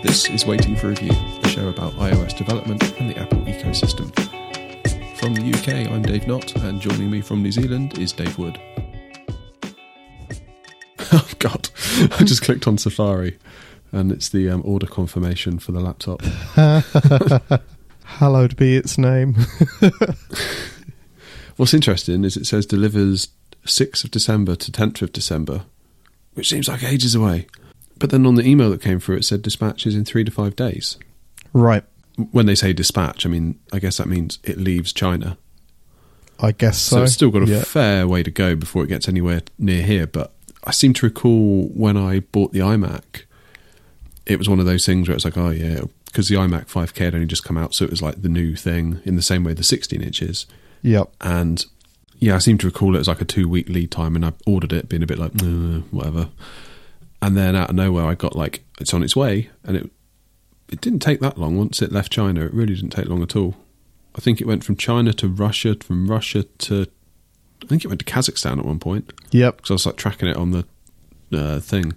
This is Waiting for Review, a show about iOS development and the Apple ecosystem. From the UK, I'm Dave Knott, and joining me from New Zealand is Dave Wood. oh, God. I just clicked on Safari, and it's the um, order confirmation for the laptop. Hallowed be its name. What's interesting is it says delivers 6th of December to 10th of December, which seems like ages away. But then on the email that came through, it said dispatches in three to five days. right. When they say dispatch, I mean, I guess that means it leaves China. I guess So, so. it's still got a Yeah. fair way to go before it gets anywhere near here. But I seem to recall when I bought the iMac, it was one of those things where it's like, oh yeah, because the iMac 5K had only just come out, so it was like the new thing in the same way the 16 inches. Yep. And yeah, I seem to recall it as like a two week lead time, and I ordered it, being a bit like, "Uh, whatever. And then out of nowhere, I got like, it's on its way, and it it didn't take that long. Once it left China, it really didn't take long at all. I think it went from China to Russia, from Russia to, I think it went to Kazakhstan at one point Yep. because I was like tracking it on the uh, thing.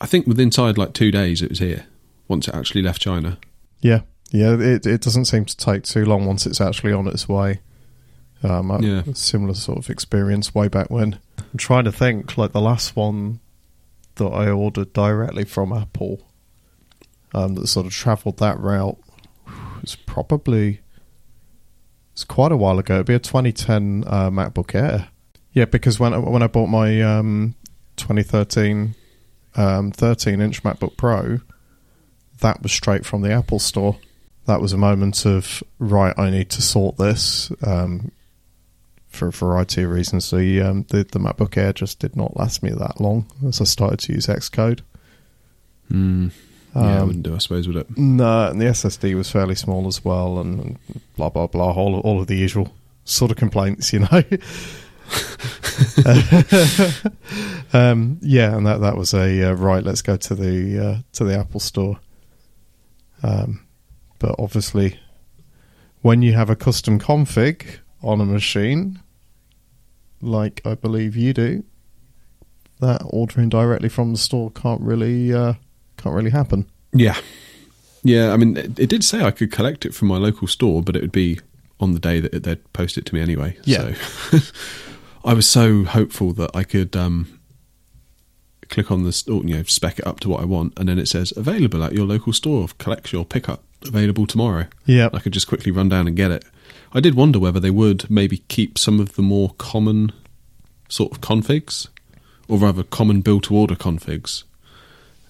I think within inside like two days, it was here. Once it actually left China. Yeah. Yeah. It it doesn't seem to take too long once it's actually on its way. Um, Yeah. a similar sort of experience way back when. I'm trying to think. Like the last one that I ordered directly from Apple, um, that sort of travelled that route, was probably it's quite a while ago. It'd be a 2010 uh, MacBook Air. Yeah, because when I, when I bought my um, 2013 um, 13 inch MacBook Pro, that was straight from the Apple Store. That was a moment of right. I need to sort this um, for a variety of reasons. The, um, the the MacBook Air just did not last me that long as I started to use Xcode. Mm. yeah, it Um, wouldn't do, I suppose, would it? No, and the SSD was fairly small as well, and, and blah blah blah. All all of the usual sort of complaints, you know. um, yeah, and that that was a uh, right. Let's go to the uh, to the Apple Store. Um, but obviously, when you have a custom config on a machine, like I believe you do, that ordering directly from the store can't really uh, can't really happen. Yeah. Yeah, I mean, it, it did say I could collect it from my local store, but it would be on the day that it, they'd post it to me anyway. Yeah. So I was so hopeful that I could um, click on the store, you know, spec it up to what I want, and then it says available at your local store. Collect your pickup available tomorrow. Yeah, I could just quickly run down and get it. I did wonder whether they would maybe keep some of the more common sort of configs, or rather common build to order configs.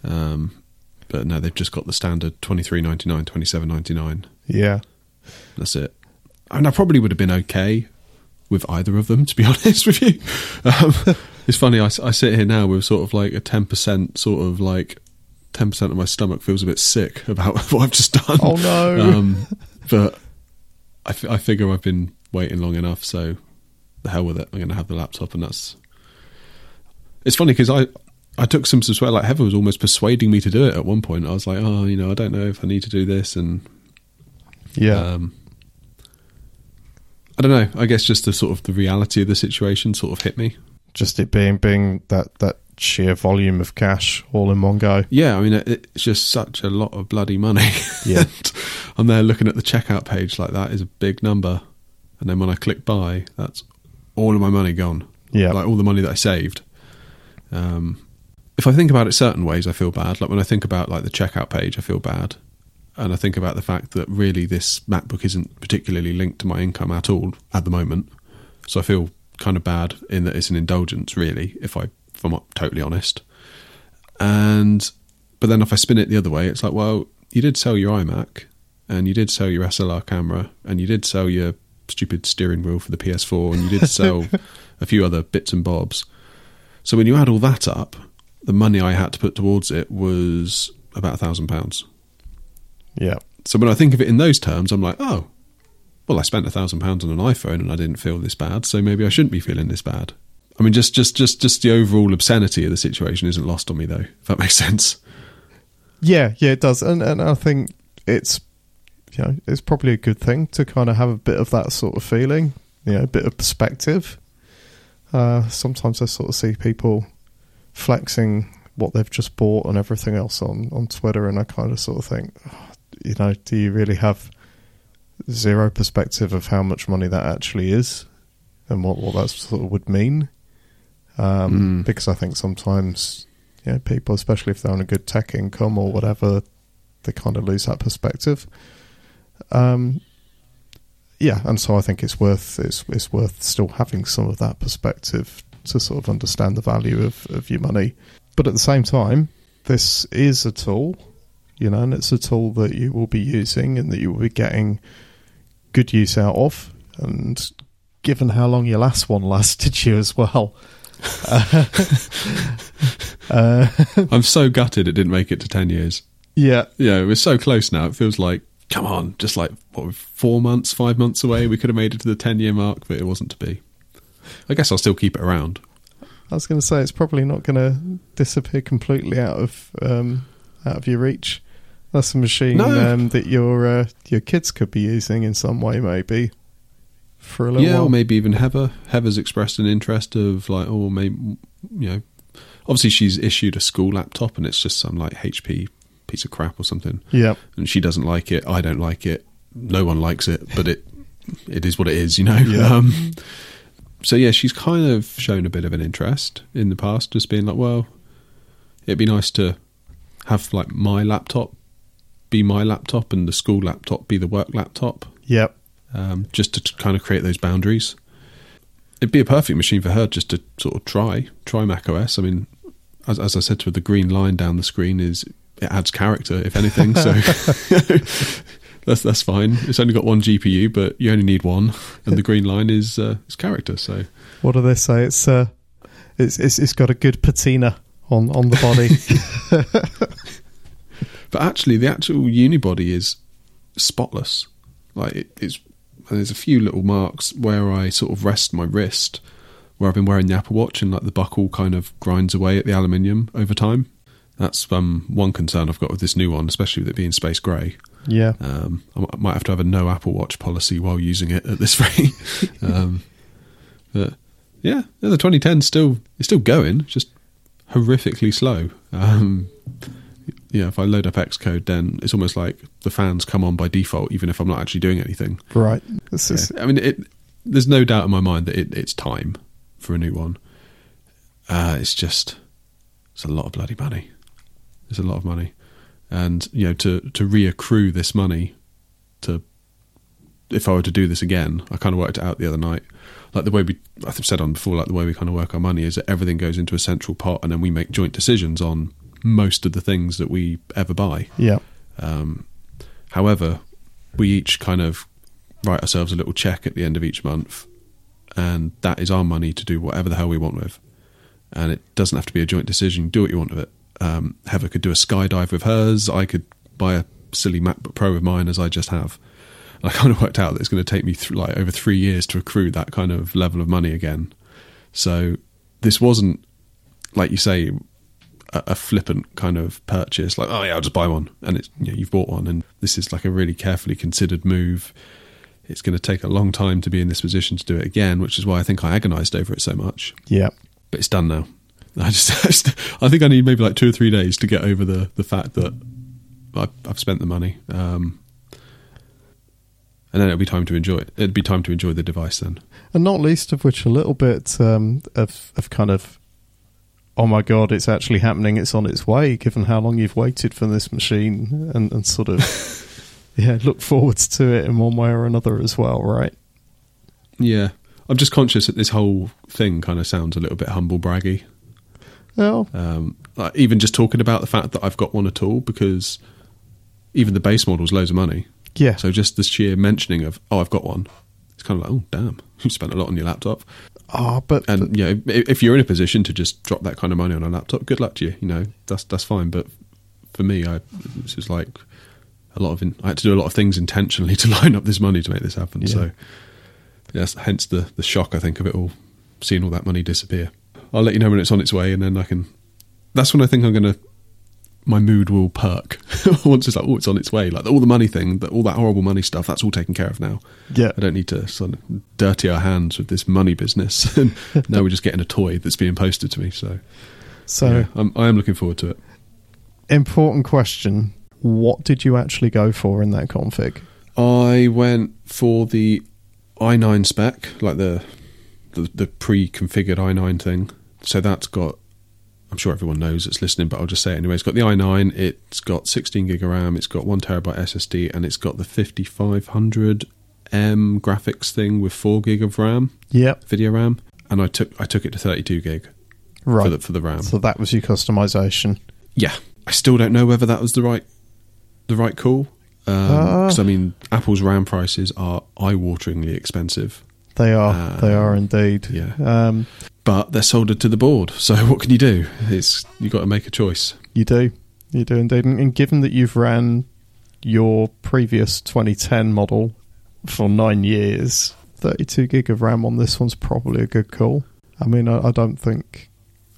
Um, but no, they've just got the standard twenty three ninety nine, twenty seven ninety nine. yeah. That's it. And I probably would have been okay with either of them, to be honest with you. Um, it's funny, I sit here now with sort of like a 10% sort of like 10% of my stomach feels a bit sick about what I've just done. Oh no. Um, but I, f- I figure I've been waiting long enough, so the hell with it. I'm going to have the laptop, and that's. It's funny because I I took some sweat. Like Heather was almost persuading me to do it at one point. I was like, oh, you know, I don't know if I need to do this, and yeah. um, I don't know. I guess just the sort of the reality of the situation sort of hit me. just it being being that that sheer volume of cash all in one go. Yeah, I mean, it, it's just such a lot of bloody money. Yeah. And I'm there looking at the checkout page like that is a big number, and then when I click buy, that's all of my money gone. Yeah, like all the money that I saved. Um, if I think about it certain ways, I feel bad. Like when I think about like the checkout page, I feel bad, and I think about the fact that really this MacBook isn't particularly linked to my income at all at the moment. So I feel kind of bad in that it's an indulgence, really. If I, if I'm totally honest, and but then if I spin it the other way, it's like, well, you did sell your iMac, and you did sell your SLR camera, and you did sell your stupid steering wheel for the PS4, and you did sell a few other bits and bobs. So when you add all that up, the money I had to put towards it was about a thousand pounds. yeah, So when I think of it in those terms, I'm like, oh, well, I spent a thousand pounds on an iPhone and I didn't feel this bad, so maybe I shouldn't be feeling this bad. I mean, just just just just the overall obscenity of the situation isn't lost on me, though. If that makes sense. yeah, yeah. It does, and and I think it's you know it's probably a good thing to kind of have a bit of that sort of feeling, you know, a bit of perspective. Uh, sometimes I sort of see people flexing what they've just bought and everything else on on Twitter, and I kind of sort of think, oh, you know, do you really have zero perspective of how much money that actually is and what what that sort of would mean? Um, Mm. Because I think sometimes, yeah, people, especially if they're on a good tech income or whatever, they kind of lose that perspective. Um, yeah, and so I think it's worth it's it's worth still having some of that perspective to sort of understand the value of, of your money. But at the same time, this is a tool, you know, and it's a tool that you will be using and that you will be getting good use out of. And given how long your last one lasted you as well, uh, uh, I'm so gutted it didn't make it to 10 years. yeah, Yeah, we're so close now. It feels like, come on, just like, what, four months, five months away. We could have made it to the 10 year mark, but it wasn't to be. I guess I'll still keep it around. I was going to say it's probably not going to disappear completely out of um, out of your reach. That's a machine No. um, that your uh, your kids could be using in some way, maybe for a little yeah, while. or maybe even Heather. Heather's expressed an interest of like, oh, maybe you know, obviously she's issued a school laptop and it's just some like HP piece of crap or something, Yeah, and she doesn't like it. I don't like it. No one likes it, but it it is what it is, you know. Yeah. Um, so yeah, she's kind of shown a bit of an interest in the past, just being like, well, it'd be nice to have like my laptop be my laptop and the school laptop be the work laptop yeah, um, just to t- kind of create those boundaries. It'd be a perfect machine for her just to sort of try try Mac OS. I mean, as, as I said to her, the green line down the screen is it adds character, if anything. So that's that's fine. It's only got one GPU, but you only need one, and the green line is uh, is character. So What do they say? It's uh, it's it's, it's got a good patina on on the body. But actually, the actual unibody is spotless. Like it, it's and there's a few little marks where I sort of rest my wrist, where I've been wearing the Apple Watch, and like the buckle kind of grinds away at the aluminium over time. That's um, one concern I've got with this new one, especially with it being space grey. yeah, Um, I might have to have a no Apple Watch policy while using it at this rate. um, but yeah, the 2010 still it's still going, just horrifically slow. Um, yeah, if I load up Xcode, then it's almost like the fans come on by default, even if I'm not actually doing anything. right. This is Yeah. I mean, it, there's no doubt in my mind that it, it's time for a new one. Uh, it's just it's a lot of bloody money. It's a lot of money, and you know to to reaccrue this money to if I were to do this again, I kind of worked it out the other night. Like the way we, I've said on before, like the way we kind of work our money is that everything goes into a central pot, and then we make joint decisions on most of the things that we ever buy. yeah, Um, however, we each kind of write ourselves a little check at the end of each month, and that is our money to do whatever the hell we want with. And it doesn't have to be a joint decision. Do what you want with it. Um, Heather could do a skydive with hers. I could buy a silly MacBook Pro with mine, as I just have. And I kind of worked out that it's going to take me th- like over three years to accrue that kind of level of money again. So this wasn't like you say a, a flippant kind of purchase, like oh yeah, I'll just buy one, and it's you know, you've bought one, and this is like a really carefully considered move. It's going to take a long time to be in this position to do it again, which is why I think I agonised over it so much. yeah. But it's done now. I just, I just- I think I need maybe like two or three days to get over the the fact that I, I've spent the money, um, and then it'll be time to enjoy it. It'd be time to enjoy the device then. and not least of which a little bit um, of of kind of oh my god it's actually happening it's on its way given how long you've waited for this machine and, and sort of yeah look forwards to it in one way or another as well right Yeah, I'm just conscious that this whole thing kind of sounds a little bit humble braggy. well Um, like even just talking about the fact that I've got one at all, because even the base model's loads of money. yeah So just the sheer mentioning of oh I've got one, it's kind of like oh damn you spent a lot on your laptop. Ah but, but And yeah, if if you're in a position to just drop that kind of money on a laptop, good luck to you. You know that's that's fine. But for me, I this is like a lot of in, I had to do a lot of things intentionally to line up this money to make this happen. Yeah. So yes, hence the the shock I think of it all, seeing all that money disappear. I'll let you know when it's on its way, and then I can. That's when I think I'm gonna. My mood will perk once it's like, oh, it's on its way. Like all the money thing, that all that horrible money stuff, that's all taken care of now. yeah I don't need to sort of dirty our hands with this money business. And now we're just getting a toy that's being posted to me. So So, yeah, I'm, I am looking forward to it. important question: What did you actually go for in that config? I went for the i9 spec, like the the, the pre-configured i9 thing. So that's got. I'm sure everyone knows it's listening, but I'll just say it anyway. It's got the i9. It's got 16 gig of RAM. It's got one terabyte SSD, and it's got the 5500 M graphics thing with four gig of RAM, Yep, video RAM. And I took I took it to 32 gig right. for the for the RAM. so that was your customization. Yeah, I still don't know whether that was the right the right call. Because Ah. I mean, Apple's RAM prices are eye-wateringly expensive, They are. Uh, they are indeed. yeah. Um, but they're soldered to the board. So what can you do? It's you got to make a choice. you do. You do indeed. And, and given that you've ran your previous 2010 model for nine years, 32 gig of RAM on this one's probably a good call. I mean, I, I don't think,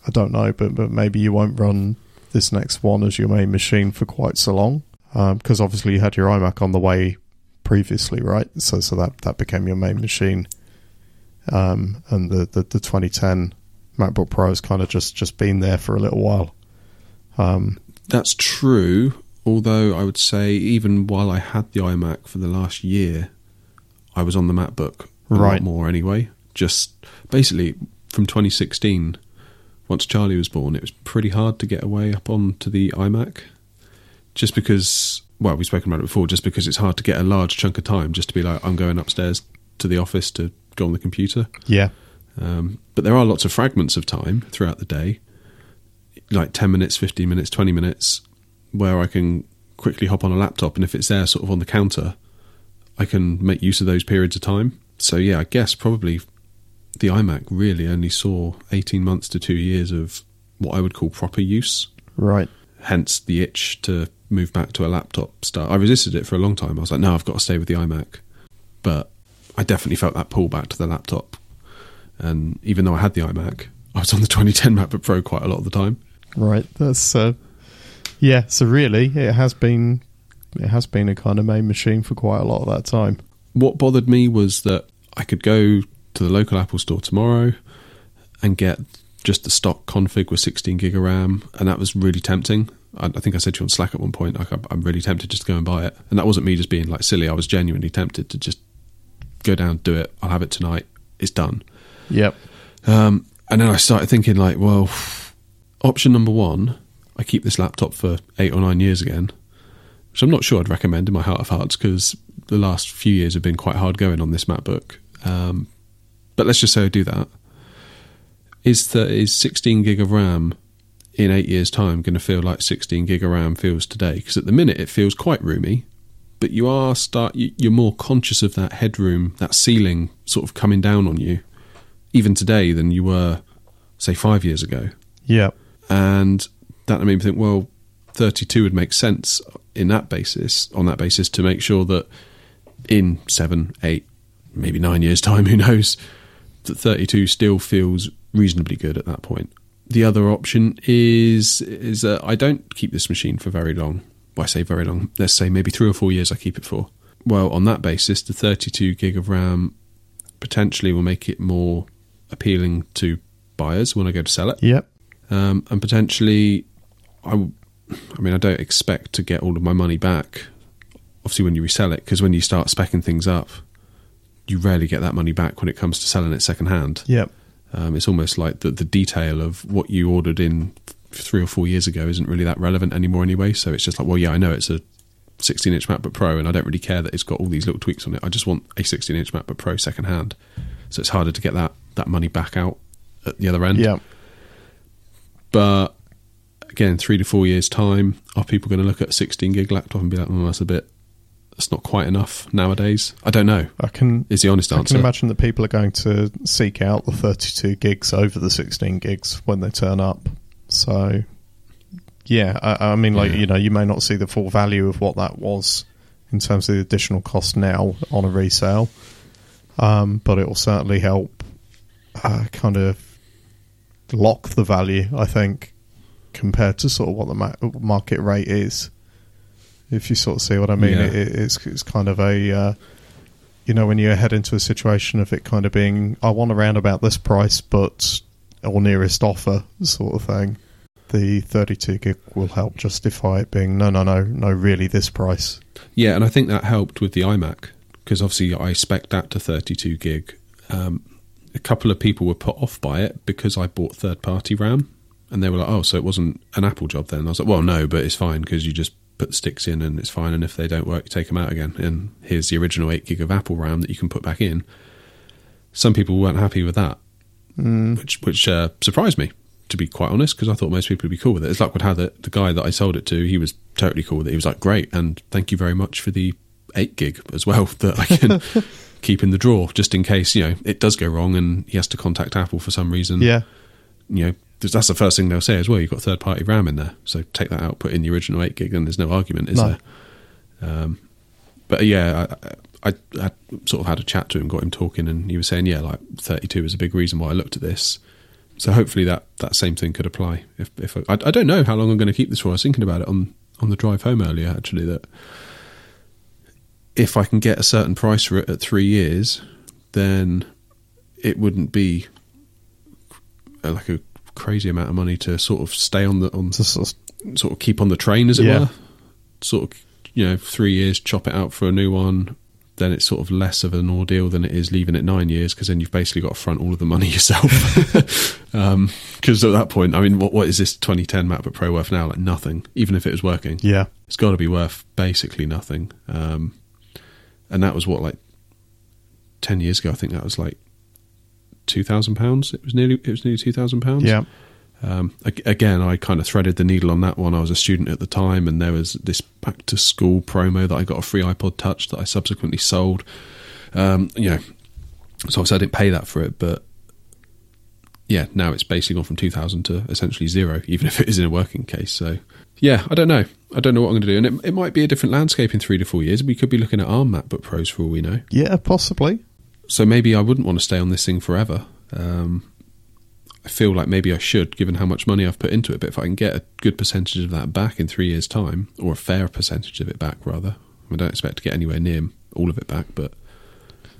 I don't know, but but maybe you won't run this next one as your main machine for quite so long, because obviously you had your iMac on the way previously, right? So so that that became your main machine, um, and the, the the 2010 MacBook Pro has kind of just just been there for a little while. Um, That's true. Although I would say, even while I had the iMac for the last year, I was on the MacBook a lot more anyway. Just basically from 2016, once Charlie was born, it was pretty hard to get away up onto the iMac. Just because, well, we've spoken about it before, just because it's hard to get a large chunk of time just to be like, I'm going upstairs to the office to go on the computer. yeah, Um, but there are lots of fragments of time throughout the day, like 10 minutes, 15 minutes, 20 minutes, where I can quickly hop on a laptop. And if it's there sort of on the counter, I can make use of those periods of time. So, yeah, I guess probably the iMac really only saw 18 months to two years of what I would call proper use. right. Hence the itch to move back to a laptop start. I resisted it for a long time. I was like, no, I've got to stay with the iMac. But I definitely felt that pull back to the laptop. And even though I had the iMac, I was on the 2010 MacBook Pro quite a lot of the time. Right. That's uh, yeah. So really, it has been it has been a kind of main machine for quite a lot of that time. What bothered me was that I could go to the local Apple store tomorrow and get just the stock config with 16 gig of RAM, and that was really tempting. I, I think I said to you on Slack at one point, like I'm, I'm really tempted just to go and buy it, and that wasn't me just being like silly. I was genuinely tempted to just go down, do it. I'll have it tonight. It's done. Yep. Um, and then I started thinking, like, well, option number one, I keep this laptop for eight or nine years again, which I'm not sure I'd recommend in my heart of hearts because the last few years have been quite hard going on this MacBook. Um, but let's just say I do that. Is that is 16 gig of RAM in eight years' time going to feel like 16 gig of RAM feels today? Because at the minute it feels quite roomy, but you are start you- you're more conscious of that headroom, that ceiling sort of coming down on you, even today than you were, say, five years ago. Yep. And that made me think, well, 32 would make sense in that basis, on that basis, to make sure that in seven, eight, maybe nine years' time, who knows, that 32 still feels reasonably good at that point. The other option is is that I don't keep this machine for very long. Well, I say very long. Let's say maybe three or four years I keep it for. Well, on that basis, the 32 gig of RAM potentially will make it more appealing to buyers when I go to sell it Yep. um, and potentially, I, w- I mean, I don't expect to get all of my money back. Obviously, when you resell it, because when you start specking things up, you rarely get that money back when it comes to selling it second hand. Yep. Um, it's almost like the, the detail of what you ordered in three or four years ago isn't really that relevant anymore anyway. So it's just like, well, yeah, I know it's a 16 inch MacBook Pro, and I don't really care that it's got all these little tweaks on it. I just want a 16 inch MacBook Pro second hand. So it's harder to get that that money back out at the other end. Yeah. But again, three to four years' time, are people going to look at a 16 gig laptop and be like, oh, that's a bit, that's not quite enough nowadays? I don't know, I can. is the honest answer. I can imagine that people are going to seek out the 32 gigs over the 16 gigs when they turn up. So, yeah, I, I mean, like Yeah. you know, you may not see the full value of what that was in terms of the additional cost now on a resale, um, but it will certainly help uh, kind of lock the value. I think compared to sort of what the ma- market rate is. If you sort of see what I mean, Yeah. it, it's it's kind of a uh, you know when you head into a situation of it kind of being I want around about this price, but or nearest offer sort of thing. the 32 gig will help justify it being no, no, no, no, really this price. Yeah, and I think that helped with the iMac because obviously I spec that to 32 gig. Um, a couple of people were put off by it because I bought third party RAM, and they were like, "Oh, so it wasn't an Apple job then?" I was like, "Well, no, but it's fine because you just put sticks in and it's fine, and if they don't work, you take them out again, and here's the original eight gig of Apple RAM that you can put back in." Some people weren't happy with that, Mm. which which uh, surprised me to be quite honest because I thought most people would be cool with it. It's like with how the the guy that I sold it to, he was totally cool with it. He was like, "Great, and thank you very much for the eight gig as well that I can keep in the drawer just in case you know it does go wrong and he has to contact Apple for some reason." Yeah, you know. That's the first thing they'll say as well. You've got third party RAM in there, so take that out, put in the original eight gig, and there's no argument, is No. there? Um, but yeah, I, I, I sort of had a chat to him, got him talking, and he was saying, yeah, like 32 is a big reason why I looked at this. So hopefully that, that same thing could apply. If if I, I don't know how long I'm going to keep this for. I was thinking about it on on the drive home earlier, actually, that if I can get a certain price for it at three years, then it wouldn't be uh, like a crazy amount of money to sort of stay on the on sort sort of keep on the train, as it Yeah. were. Sort of, you know, three years, chop it out for a new one. Then it's sort of less of an ordeal than it is leaving it nine years because then you've basically got to front all of the money yourself. Because at that point, I mean, what what is this 2010 MacBook Pro worth now? Like nothing. Even if it was working, yeah, it's got to be worth basically nothing. Um, and that was what like ten years ago. I think that was like two thousand pounds. It was nearly it was nearly two thousand pounds. yeah, Um, again, I kind of threaded the needle on that one. I was a student at the time, and there was this back to school promo that I got a free iPod Touch that I subsequently sold. Um, you know, so obviously I didn't pay that for it, but yeah, now it's basically gone from two thousand to essentially zero, even if it is in a working case. So yeah, I don't know. I don't know what I'm going to do, and it, it might be a different landscape in three to four years. We could be looking at ARM MacBook Pros for all we know yeah, possibly. so maybe I wouldn't want to stay on this thing forever. Um, feel like maybe I should, given how much money I've put into it. But if I can get a good percentage of that back in three years' time, or a fair percentage of it back, rather, I don't expect to get anywhere near all of it back. But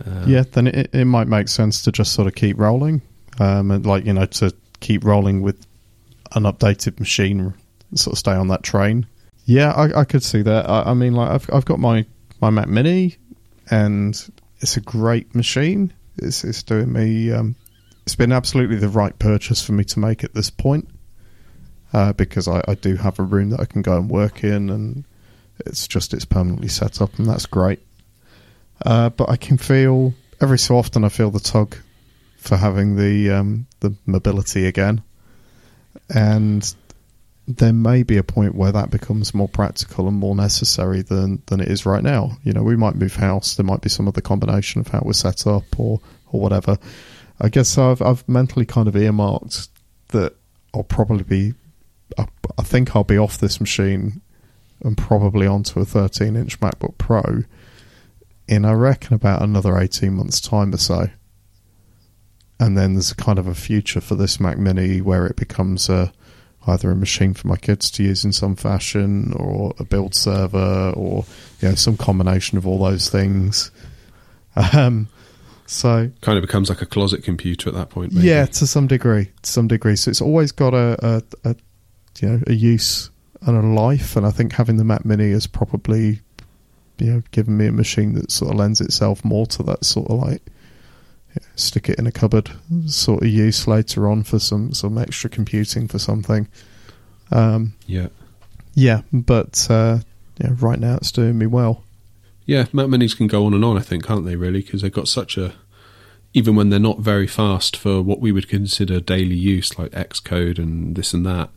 uh, yeah, then it, it might make sense to just sort of keep rolling, um, and like you know to keep rolling with an updated machine, sort of stay on that train. Yeah, I, I could see that. I, I mean, like I've I've got my my Mac Mini, and it's a great machine. It's it's doing me. Um, it's been absolutely the right purchase for me to make at this point, uh, because I, I do have a room that I can go and work in, and it's just it's permanently set up, and that's great. Uh, but I can feel every so often I feel the tug for having the um, the mobility again, and there may be a point where that becomes more practical and more necessary than than it is right now. You know, we might move house. There might be some other combination of how we're set up or or whatever. I guess I've I've mentally kind of earmarked that I'll probably be. I, I think I'll be off this machine and probably onto a 13 inch MacBook Pro in I reckon about another 18 months time or so. And then there's kind of a future for this Mac Mini where it becomes a either a machine for my kids to use in some fashion or a build server or you know some combination of all those things. Um so kind of becomes like a closet computer at that point. Maybe. yeah, to some degree, to some degree. So it's always got a, a, a you know a use and a life, and I think having the Mac Mini has probably you know given me a machine that sort of lends itself more to that sort of like yeah, stick it in a cupboard sort of use later on for some some extra computing for something. Um, yeah, yeah, but uh, yeah, right now it's doing me well. Yeah. Mac Minis can go on and on. I think, can't they? Really, because they've got such a even when they're not very fast for what we would consider daily use, like Xcode and this and that.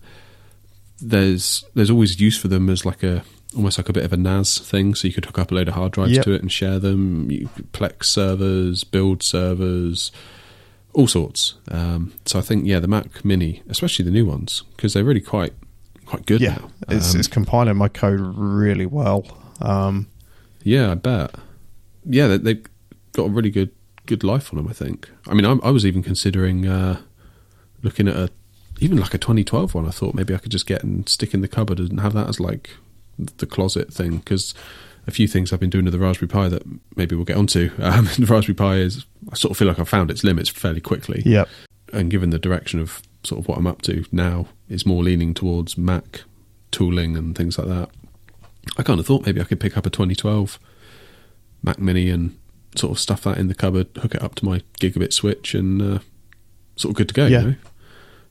There's there's always use for them as like a almost like a bit of a NAS thing. So you could hook up a load of hard drives Yep. to it and share them. You Plex servers, build servers, all sorts. Um, so I think yeah, the Mac Mini, especially the new ones, because they're really quite quite good yeah, now. it's Um, it's compiling my code really well. Um, Yeah, I bet. Yeah, they, they've got a really good good life on them. I think. I mean, I, I was even considering uh, looking at a even like a 2012 one. I thought maybe I could just get and stick in the cupboard and have that as like the closet thing because a few things I've been doing to the Raspberry Pi that maybe we'll get onto. Um, the Raspberry Pi is I sort of feel like I've found its limits fairly quickly, yep. and given the direction of sort of what I'm up to now is more leaning towards Mac tooling and things like that. I kind of thought maybe I could pick up a 2012 Mac Mini and sort of stuff that in the cupboard, hook it up to my gigabit switch, and uh, sort of good to go. Yeah. You know?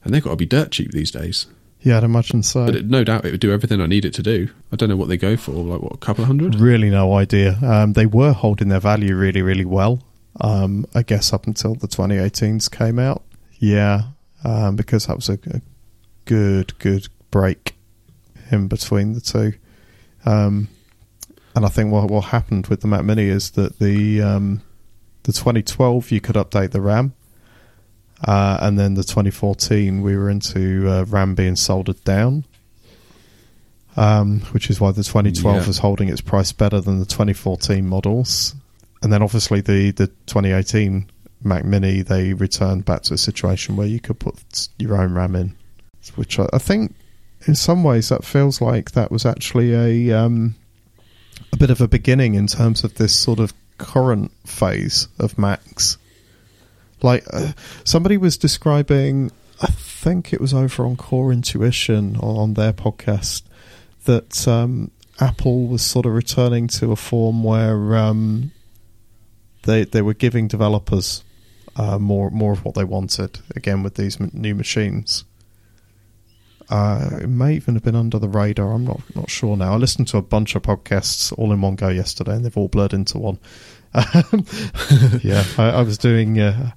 And they've got to be dirt cheap these days. Yeah, I'd imagine so. But it, no doubt it would do everything I need it to do. I don't know what they go for, like what, a couple of hundred? Really, no idea. Um, they were holding their value really, really well. Um, I guess up until the 2018s came out. Yeah, um, because that was a, a good, good break in between the two. Um, and I think what what happened with the Mac Mini is that the um, the 2012 you could update the RAM, uh, and then the 2014 we were into uh, RAM being soldered down, um, which is why the 2012 Yeah. was holding its price better than the 2014 models. And then obviously the the 2018 Mac Mini they returned back to a situation where you could put your own RAM in, which I, I think in some ways that feels like that was actually a um, a bit of a beginning in terms of this sort of current phase of Macs. Like uh, somebody was describing, I think it was over on Core Intuition or on their podcast that um, Apple was sort of returning to a form where um, they they were giving developers uh, more more of what they wanted again with these m- new machines. Uh, it may even have been under the radar. I'm not not sure now. I listened to a bunch of podcasts all in one go yesterday, and they've all blurred into one. Yeah, I, I was doing uh,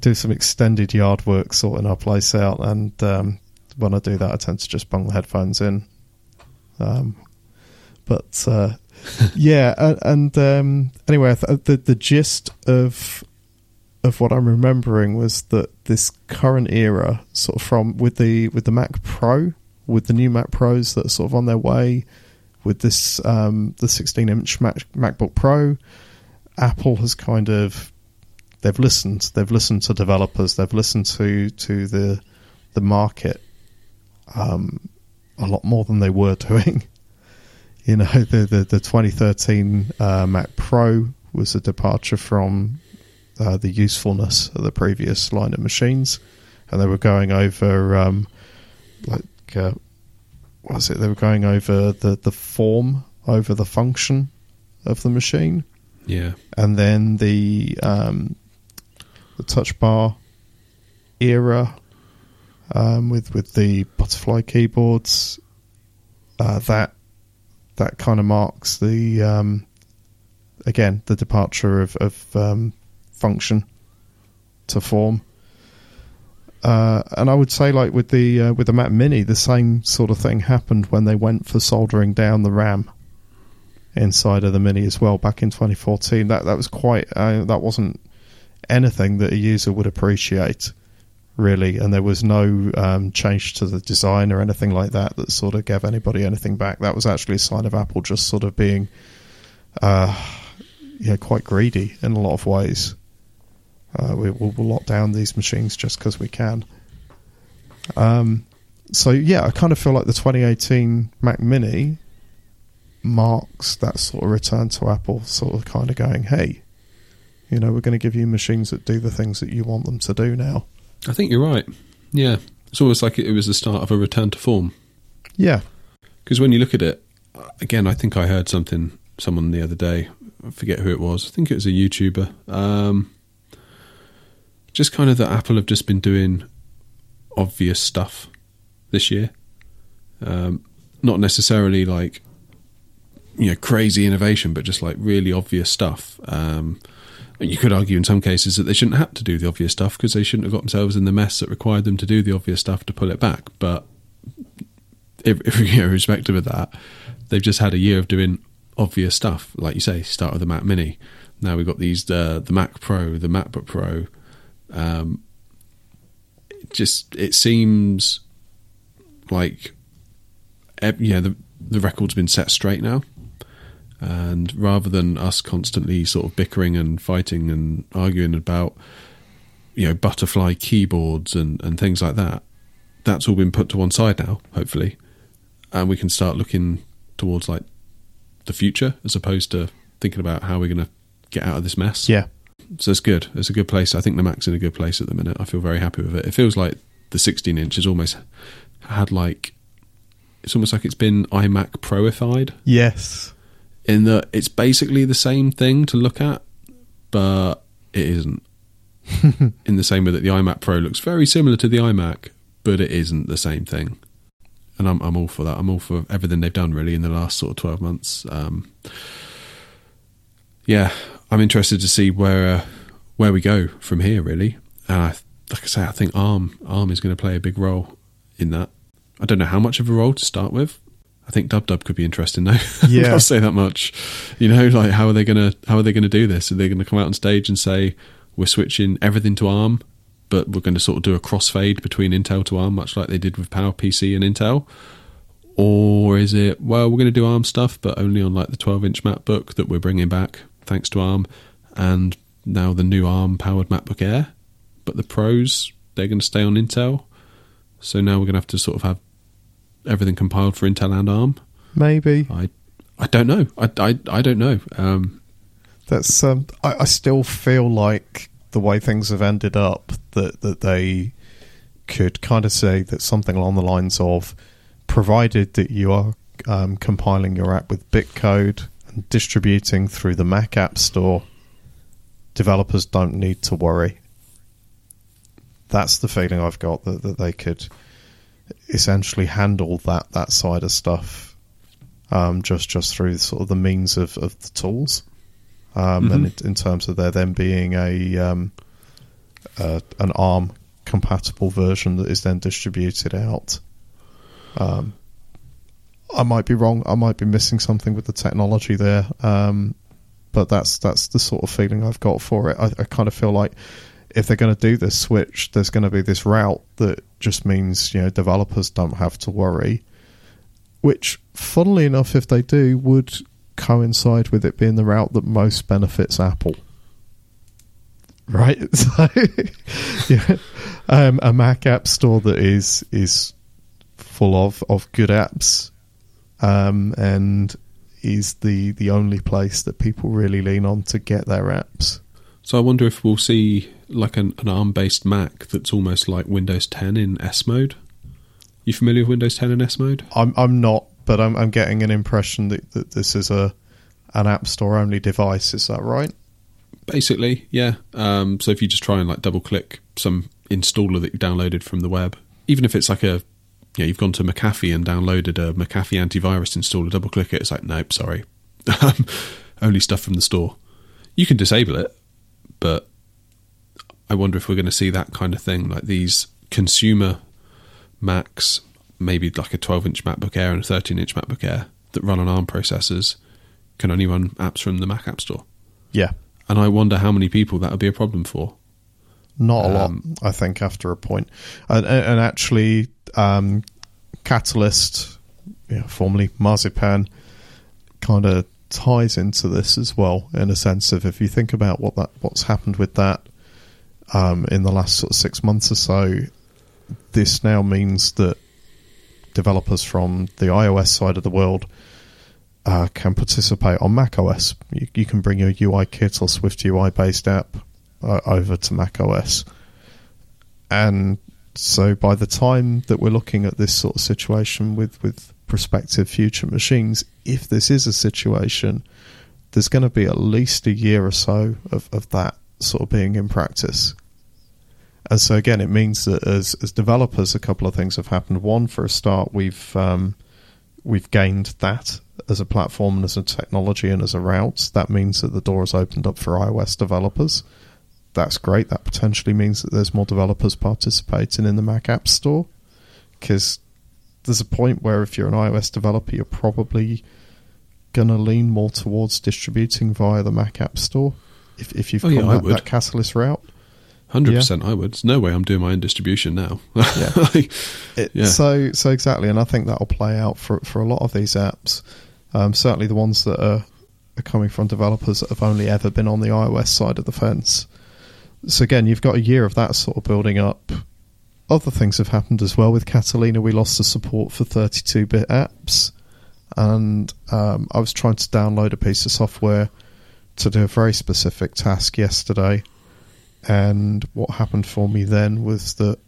do some extended yard work, sorting our place out, and um, when I do that, I tend to just bung the headphones in. Um, but uh, yeah, and, and um, anyway, the the gist of of what I'm remembering was that this current era, sort of from with the with the Mac Pro, with the new Mac Pros that are sort of on their way, with this um, the 16 inch Mac, MacBook Pro, Apple has kind of they've listened, they've listened to developers, they've listened to to the the market um, a lot more than they were doing. You know, the the, the 2013 uh, Mac Pro was a departure from uh, the usefulness of the previous line of machines, and they were going over um, like uh, what was it? They were going over the the form over the function of the machine, Yeah. and then the um, the touch bar era um, with with the butterfly keyboards. Uh, that that kind of marks the um, again the departure of, of um, function to form. Uh, and I would say, like with the uh, with the Mac Mini, the same sort of thing happened when they went for soldering down the RAM inside of the Mini as well back in 2014. That that was quite uh, that wasn't anything that a user would appreciate really, and there was no um, change to the design or anything like that that sort of gave anybody anything back. That was actually a sign of Apple just sort of being, uh, yeah, quite greedy in a lot of ways. Uh, we, we'll, we'll lock down these machines just because we can. Um, so yeah, I kind of feel like the 2018 Mac Mini marks that sort of return to Apple, sort of kind of going, hey, you know, we're going to give you machines that do the things that you want them to do now. I think you're right. Yeah. It's almost like it was the start of a return to form. Yeah, Because when you look at it, again, I think I heard something, someone the other day, I forget who it was, I think it was a YouTuber. Um, just kind of that Apple have just been doing obvious stuff this year. Um, not necessarily like, you know, crazy innovation, but just like really obvious stuff. Um, and you could argue in some cases that they shouldn't have to do the obvious stuff because they shouldn't have got themselves in the mess that required them to do the obvious stuff to pull it back. But if, you know, irrespective of that, they've just had a year of doing obvious stuff, like you say, start with the Mac Mini. Now we've got these uh, the Mac Pro, the MacBook Pro. Um, just it seems like yeah, the the record's been set straight now, and rather than us constantly sort of bickering and fighting and arguing about you know butterfly keyboards and and things like that, that's all been put to one side now. Hopefully, and we can start looking towards like the future as opposed to thinking about how we're going to get out of this mess. yeah, So it's good. It's a good place. I think the Mac's in a good place at the minute. I feel very happy with it. It feels like the 16 inch has almost had like it's almost like it's been iMac Proified Yes. in that it's basically the same thing to look at, but it isn't. in the same way that the iMac Pro looks very similar to the iMac, but it isn't the same thing. And I'm I'm all for that. I'm all for everything they've done really in the last sort of 12 months. Um, yeah, I'm interested to see where uh, where we go from here really. And I, like I say, I think ARM ARM is going to play a big role in that. I don't know how much of a role to start with. I think Dub Dub could be interesting though. Yeah. I'll say that much. You know, like how are they gonna how are they gonna do this? Are they gonna come out on stage and say we're switching everything to ARM, but we're going to sort of do a crossfade between Intel to ARM, much like they did with PowerPC and Intel? Or is it well, we're going to do ARM stuff, but only on like the 12 inch MacBook that we're bringing back thanks to ARM, and now the new ARM powered MacBook Air, but the Pros they're going to stay on Intel. So now we're going to have to sort of have everything compiled for Intel and ARM. Maybe. I I don't know. I, I, I don't know. Um, That's um, I, I still feel like the way things have ended up that that they could kind of say that something along the lines of provided that you are um, compiling your app with bitcode and distributing through the Mac App Store, developers don't need to worry. That's the feeling I've got that, that they could essentially handle that that side of stuff um, just just through sort of the means of, of the tools um, and it, in terms of there then being a um, uh, an ARM compatible version that is then distributed out. Um, I might be wrong. I might be missing something with the technology there, um, but that's that's the sort of feeling I've got for it. I, I kind of feel like if they're going to do this switch, there's going to be this route that just means you know developers don't have to worry. Which, funnily enough, if they do, would coincide with it being the route that most benefits Apple. Right, so yeah, um, a Mac App Store that is is full of of good apps, um, and is the the only place that people really lean on to get their apps. So I wonder if we'll see like an, an ARM-based Mac that's almost like Windows 10 in S mode. You familiar with Windows 10 in S mode? I'm I'm not, but I'm I'm getting an impression that, that this is a an App Store only device. Is that right? Basically, yeah. Um, so if you just try and like double click some installer that you downloaded from the web, even if it's like a, yeah, you've gone to McAfee and downloaded a McAfee antivirus installer, double click it, it's like, nope, sorry, only stuff from the store. You can disable it, but I wonder if we're going to see that kind of thing, like these consumer Macs, maybe like a 12 inch MacBook Air and a 13 inch MacBook Air that run on ARM processors, can only run apps from the Mac App Store. Yeah, And I wonder how many people that would be a problem for. Not a lot. Um, I think after a point, and, and and actually, um, Catalyst, yeah, formerly Marzipan, kind of ties into this as well in a sense of if you think about what that what's happened with that um, in the last sort of six months or so, this now means that developers from the iOS side of the world uh, can participate on macOS. You, you can bring your UI kit or Swift UI based app uh, over to macOS, and so by the time that we're looking at this sort of situation with with prospective future machines, if this is a situation, there's going to be at least a year or so of, of that sort of being in practice. And so again, it means that as as developers, a couple of things have happened. One, for a start, we've um, we've gained that as a platform and as a technology and as a route. That means that the door is opened up for iOS developers. That's great. That potentially means that there's more developers participating in the Mac App Store because there's a point where if you're an iOS developer, you're probably going to lean more towards distributing via the Mac App Store if, if you've Oh, yeah, that, that Catalyst route. Hundred percent, I would. There's no way I'm doing my own distribution now. Yeah. Like, It, Yeah. So so exactly, and I think that will play out for for a lot of these apps. Um, certainly, the ones that are, are coming from developers that have only ever been on the iOS side of the fence. So again, you've got a year of that sort of building up. Other things have happened as well with Catalina. We lost the support for 32-bit apps, and um, I was trying to download a piece of software to do a very specific task yesterday, and what happened for me then was that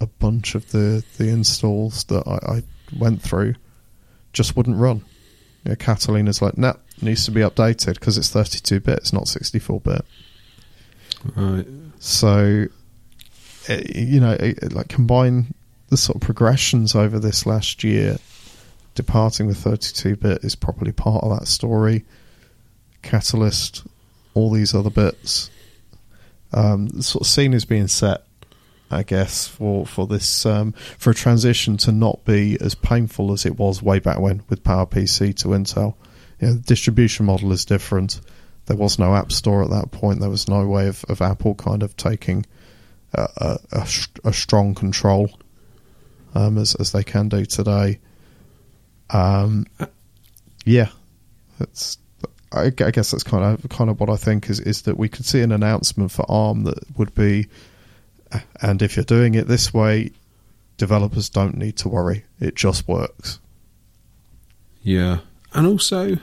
a bunch of the, the installs that I, I went through just wouldn't run. You know, Catalina's like, nah, needs to be updated because it's 32 bit, it's not 64 bit. Right. So, eh, you know, eh, like combine the sort of progressions over this last year. Departing with 32 bit is probably part of that story. Catalyst, all these other bits. Um, the sort of scene is being set, I guess, for for this um, for a transition to not be as painful as it was way back when with PowerPC to Intel. You know, the distribution model is different. There was no app store at that point. There was no way of, of Apple kind of taking a, a, a, a strong control um, as as they can do today. Um, yeah, that's I, I guess that's kind of kind of what I think is is that we could see an announcement for ARM that would be, and if you're doing it this way, developers don't need to worry. It just works. Yeah, and also,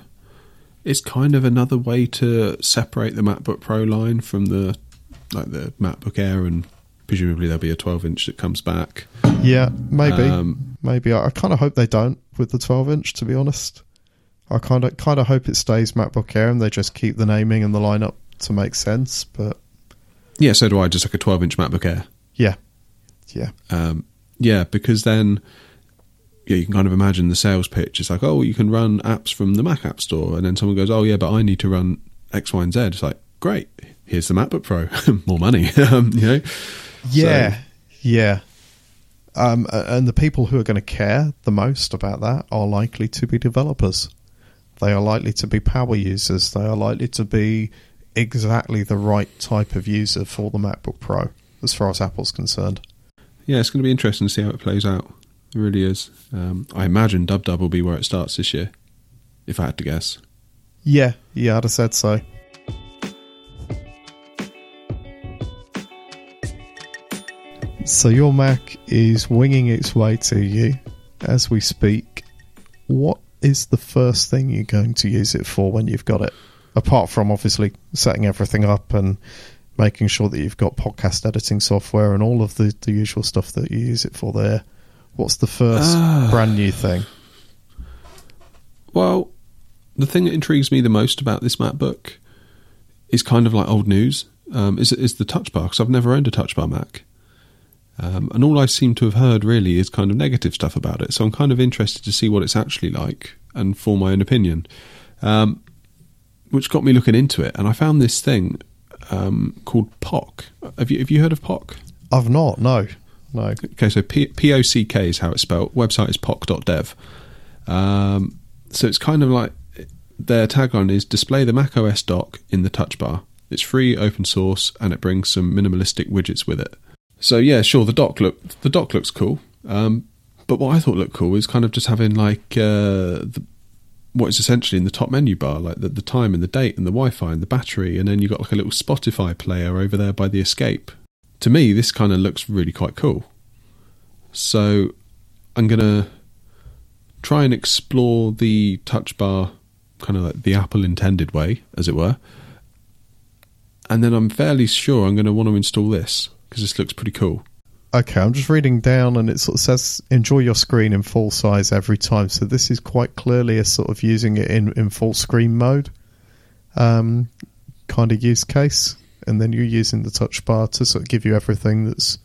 it's kind of another way to separate the MacBook Pro line from the like the MacBook Air, and presumably there'll be a 12 inch that comes back. Yeah, maybe, Um, maybe. I, I kind of hope they don't with the 12 inch. To be honest, I kind of kind of hope it stays MacBook Air and they just keep the naming and the lineup to make sense. But Yeah, so do I. Just like a 12 inch MacBook Air. yeah, yeah, Um, yeah, because then yeah, you can kind of imagine the sales pitch. It's like, oh, you can run apps from the Mac App Store, and then someone goes, oh yeah, but I need to run X, Y, and Z. It's like, great, here's the MacBook Pro, more money, um, you know. yeah, yeah. Um, and the people who are going to care the most about that are likely to be developers. They are likely to be power users. They are likely to be exactly the right type of user for the MacBook Pro, as far as Apple's concerned. Yeah, it's going to be interesting to see how it plays out. It really is. Um, I imagine Dub Dub will be where it starts this year, if I had to guess. Yeah, yeah, I'd have said so. So your Mac is winging its way to you as we speak. What is the first thing you're going to use it for when you've got it? Apart from obviously setting everything up and making sure that you've got podcast editing software and all of the, the usual stuff that you use it for there. What's the first Ah. brand new thing? Well, the thing that intrigues me the most about this MacBook is kind of like old news. Um, is is the Touch Bar because I've never owned a Touch Bar Mac, um, and all I seem to have heard really is kind of negative stuff about it. So I'm kind of interested to see what it's actually like and form my own opinion. Um, which got me looking into it, and I found this thing um, called Pock. Have you have you heard of Pock? I've not, no. No. Okay, so P- P-O-C-K is how it's spelled. Website is pock.dev. Um, so it's kind of like their tagline is display the Mac OS dock in the touch bar. It's free, open source, and it brings some minimalistic widgets with it. So yeah, sure, the dock look the dock looks cool. Um, but what I thought looked cool is kind of just having like uh, the, what is essentially in the top menu bar, like the, the time and the date and the Wi-Fi and the battery, and then you've got like a little Spotify player over there by the escape. To me, this kind of looks really quite cool. So I'm gonna try and explore the touch bar, kind of like the Apple intended way, as it were. And then I'm fairly sure I'm going to want to install this because this looks pretty cool. Okay, I'm just reading down and it sort of says enjoy your screen in full size every time. So this is quite clearly a sort of using it in, in full screen mode um, kind of use case. And then you're using the touch bar to sort of give you everything that's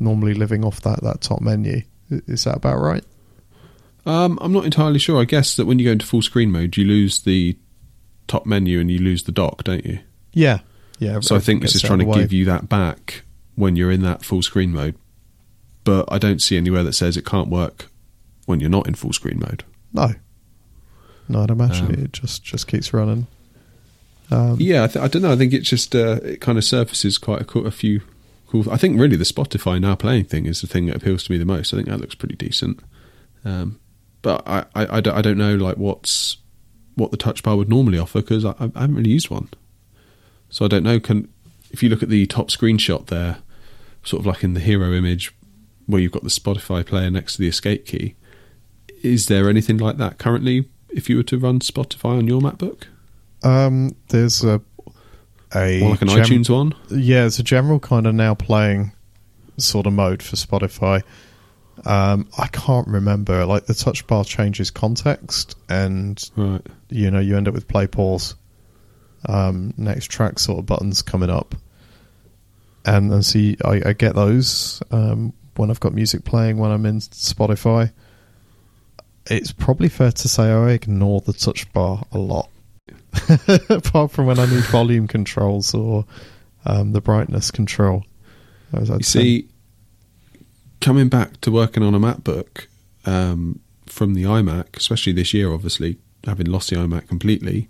normally living off that, that top menu. Is that about right? Um, I'm not entirely sure. I guess that when you go into full screen mode, you lose the top menu and you lose the dock, don't you? Yeah. Yeah. So I think this is trying to give you that back when you're in that full screen mode. But I don't see anywhere that says it can't work when you're not in full screen mode. No. No, I'd imagine Um, it just, just keeps running. Um, Yeah, I, th- I don't know. I think it's just uh, it kind of surfaces quite a, a few cool. I think really the Spotify now playing thing is the thing that appeals to me the most. I think that looks pretty decent. Um, but I, I, I, don't, I don't know like what's what the touch bar would normally offer because I, I haven't really used one. So I don't know. Can if you look at the top screenshot there, sort of like in the hero image where you've got the Spotify player next to the escape key, is there anything like that currently? If you were to run Spotify on your MacBook, Um, there's a a More like an gem- iTunes one. Yeah, it's a general kind of now playing sort of mode for Spotify. Um, I can't remember. Like the touch bar changes context, and Right. you know you end up with play pause, um, next track sort of buttons coming up, and and see I, I get those um, when I've got music playing when I'm in Spotify. It's probably fair to say I ignore the touch bar a lot, apart from when I need volume controls or um, the brightness control. As I'd You see, coming back to working on a MacBook um, from the iMac, especially this year, obviously having lost the iMac completely,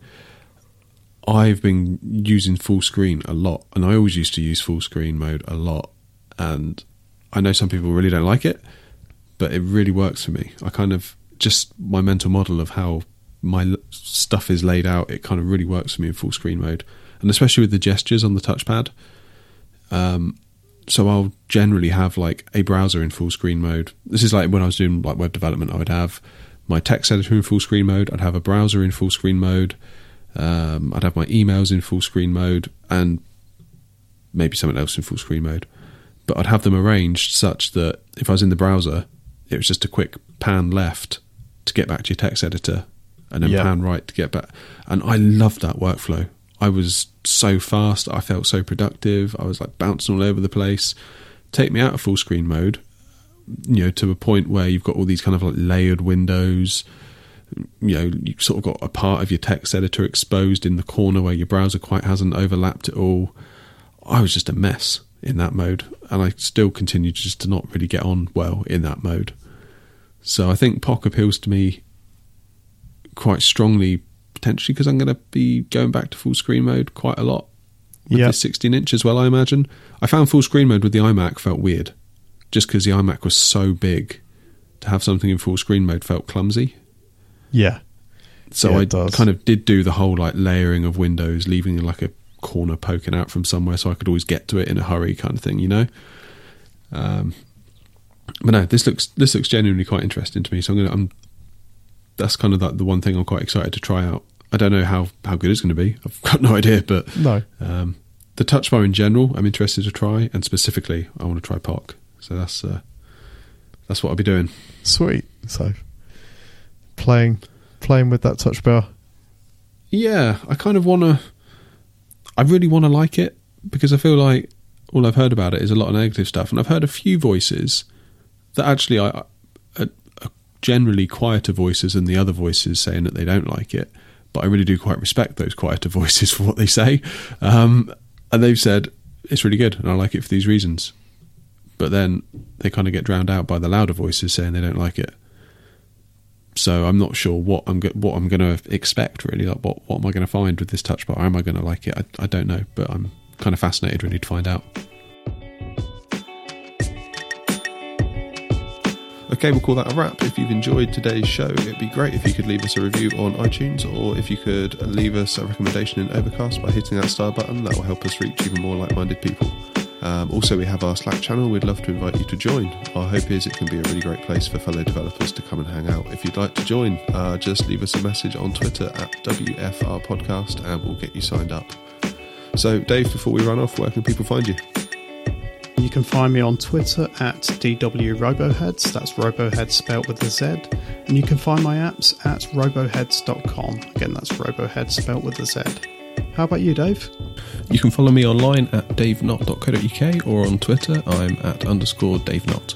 I've been using full screen a lot, and I always used to use full screen mode a lot. And I know some people really don't like it, but it really works for me. I kind of just my mental model of how my stuff is laid out. It kind of really works for me in full screen mode, and especially with the gestures on the touchpad. Um, so I'll generally have like a browser in full screen mode. This is like when I was doing like web development, I would have my text editor in full screen mode. I'd have a browser in full screen mode. Um, I'd have my emails in full screen mode and maybe something else in full screen mode. But I'd have them arranged such that if I was in the browser, it was just a quick pan left to get back to your text editor and then Yeah. pan right to get back. And I loved that workflow. I was so fast. I felt so productive. I was like bouncing all over the place. Take me out of full screen mode, you know, to a point where you've got all these kind of like layered windows. You know, you sort of got a part of your text editor exposed in the corner where your browser quite hasn't overlapped it all. I was just a mess in that mode, and I still continue just to not really get on well in that mode. So I think Pock appeals to me quite strongly, potentially because I'm going to be going back to full screen mode quite a lot with Yep. the 16 inch as well. I imagine I found full screen mode with the iMac felt weird, just because the iMac was so big. To have something in full screen mode felt clumsy. Yeah, So Yeah, I does. kind of did do the whole like layering of windows, leaving like a corner poking out from somewhere, so I could always get to it in a hurry, kind of thing, you know. Um, but no, this looks this looks genuinely quite interesting to me. So I'm gonna, I'm that's kind of like the one thing I'm quite excited to try out. I don't know how how good it's going to be. I've got no idea, but no, um, the touch bar in general, I'm interested to try, and specifically, I want to try Pock. So that's uh, that's what I'll be doing. sweet. So playing playing with that touch bar. Yeah, I kind of want to. I really want to like it because I feel like all I've heard about it is a lot of negative stuff, and I've heard a few voices that actually I generally quieter voices than the other voices saying that they don't like it. But I really do quite respect those quieter voices for what they say, um, and they've said it's really good and I like it for these reasons. But then they kind of get drowned out by the louder voices saying they don't like it so I'm not sure what I'm go- what I'm going to expect really. Like what what am I going to find with this touch bar? Am I going to like it? I, I don't know, but I'm kind of fascinated really to find out. Okay, we'll call that a wrap. If you've enjoyed today's show, it'd be great if you could leave us a review on iTunes or if you could leave us a recommendation in Overcast by hitting that star button. That will help us reach even more like minded people. Um, also, we have our Slack channel. We'd love to invite you to join. Our hope is it can be a really great place for fellow developers to come and hang out. If you'd like to join, uh, just leave us a message on Twitter at WFR Podcast and we'll get you signed up. So, Dave, before we run off, where can people find you? You can find me on Twitter at DWRoboheadz, that's Robohead spelled with a Z, and you can find my apps at roboheadz.com. Again, that's Robohead spelled with a Z. How about you, Dave? You can follow me online at davenot.co.uk or on Twitter, I'm at underscore davenot.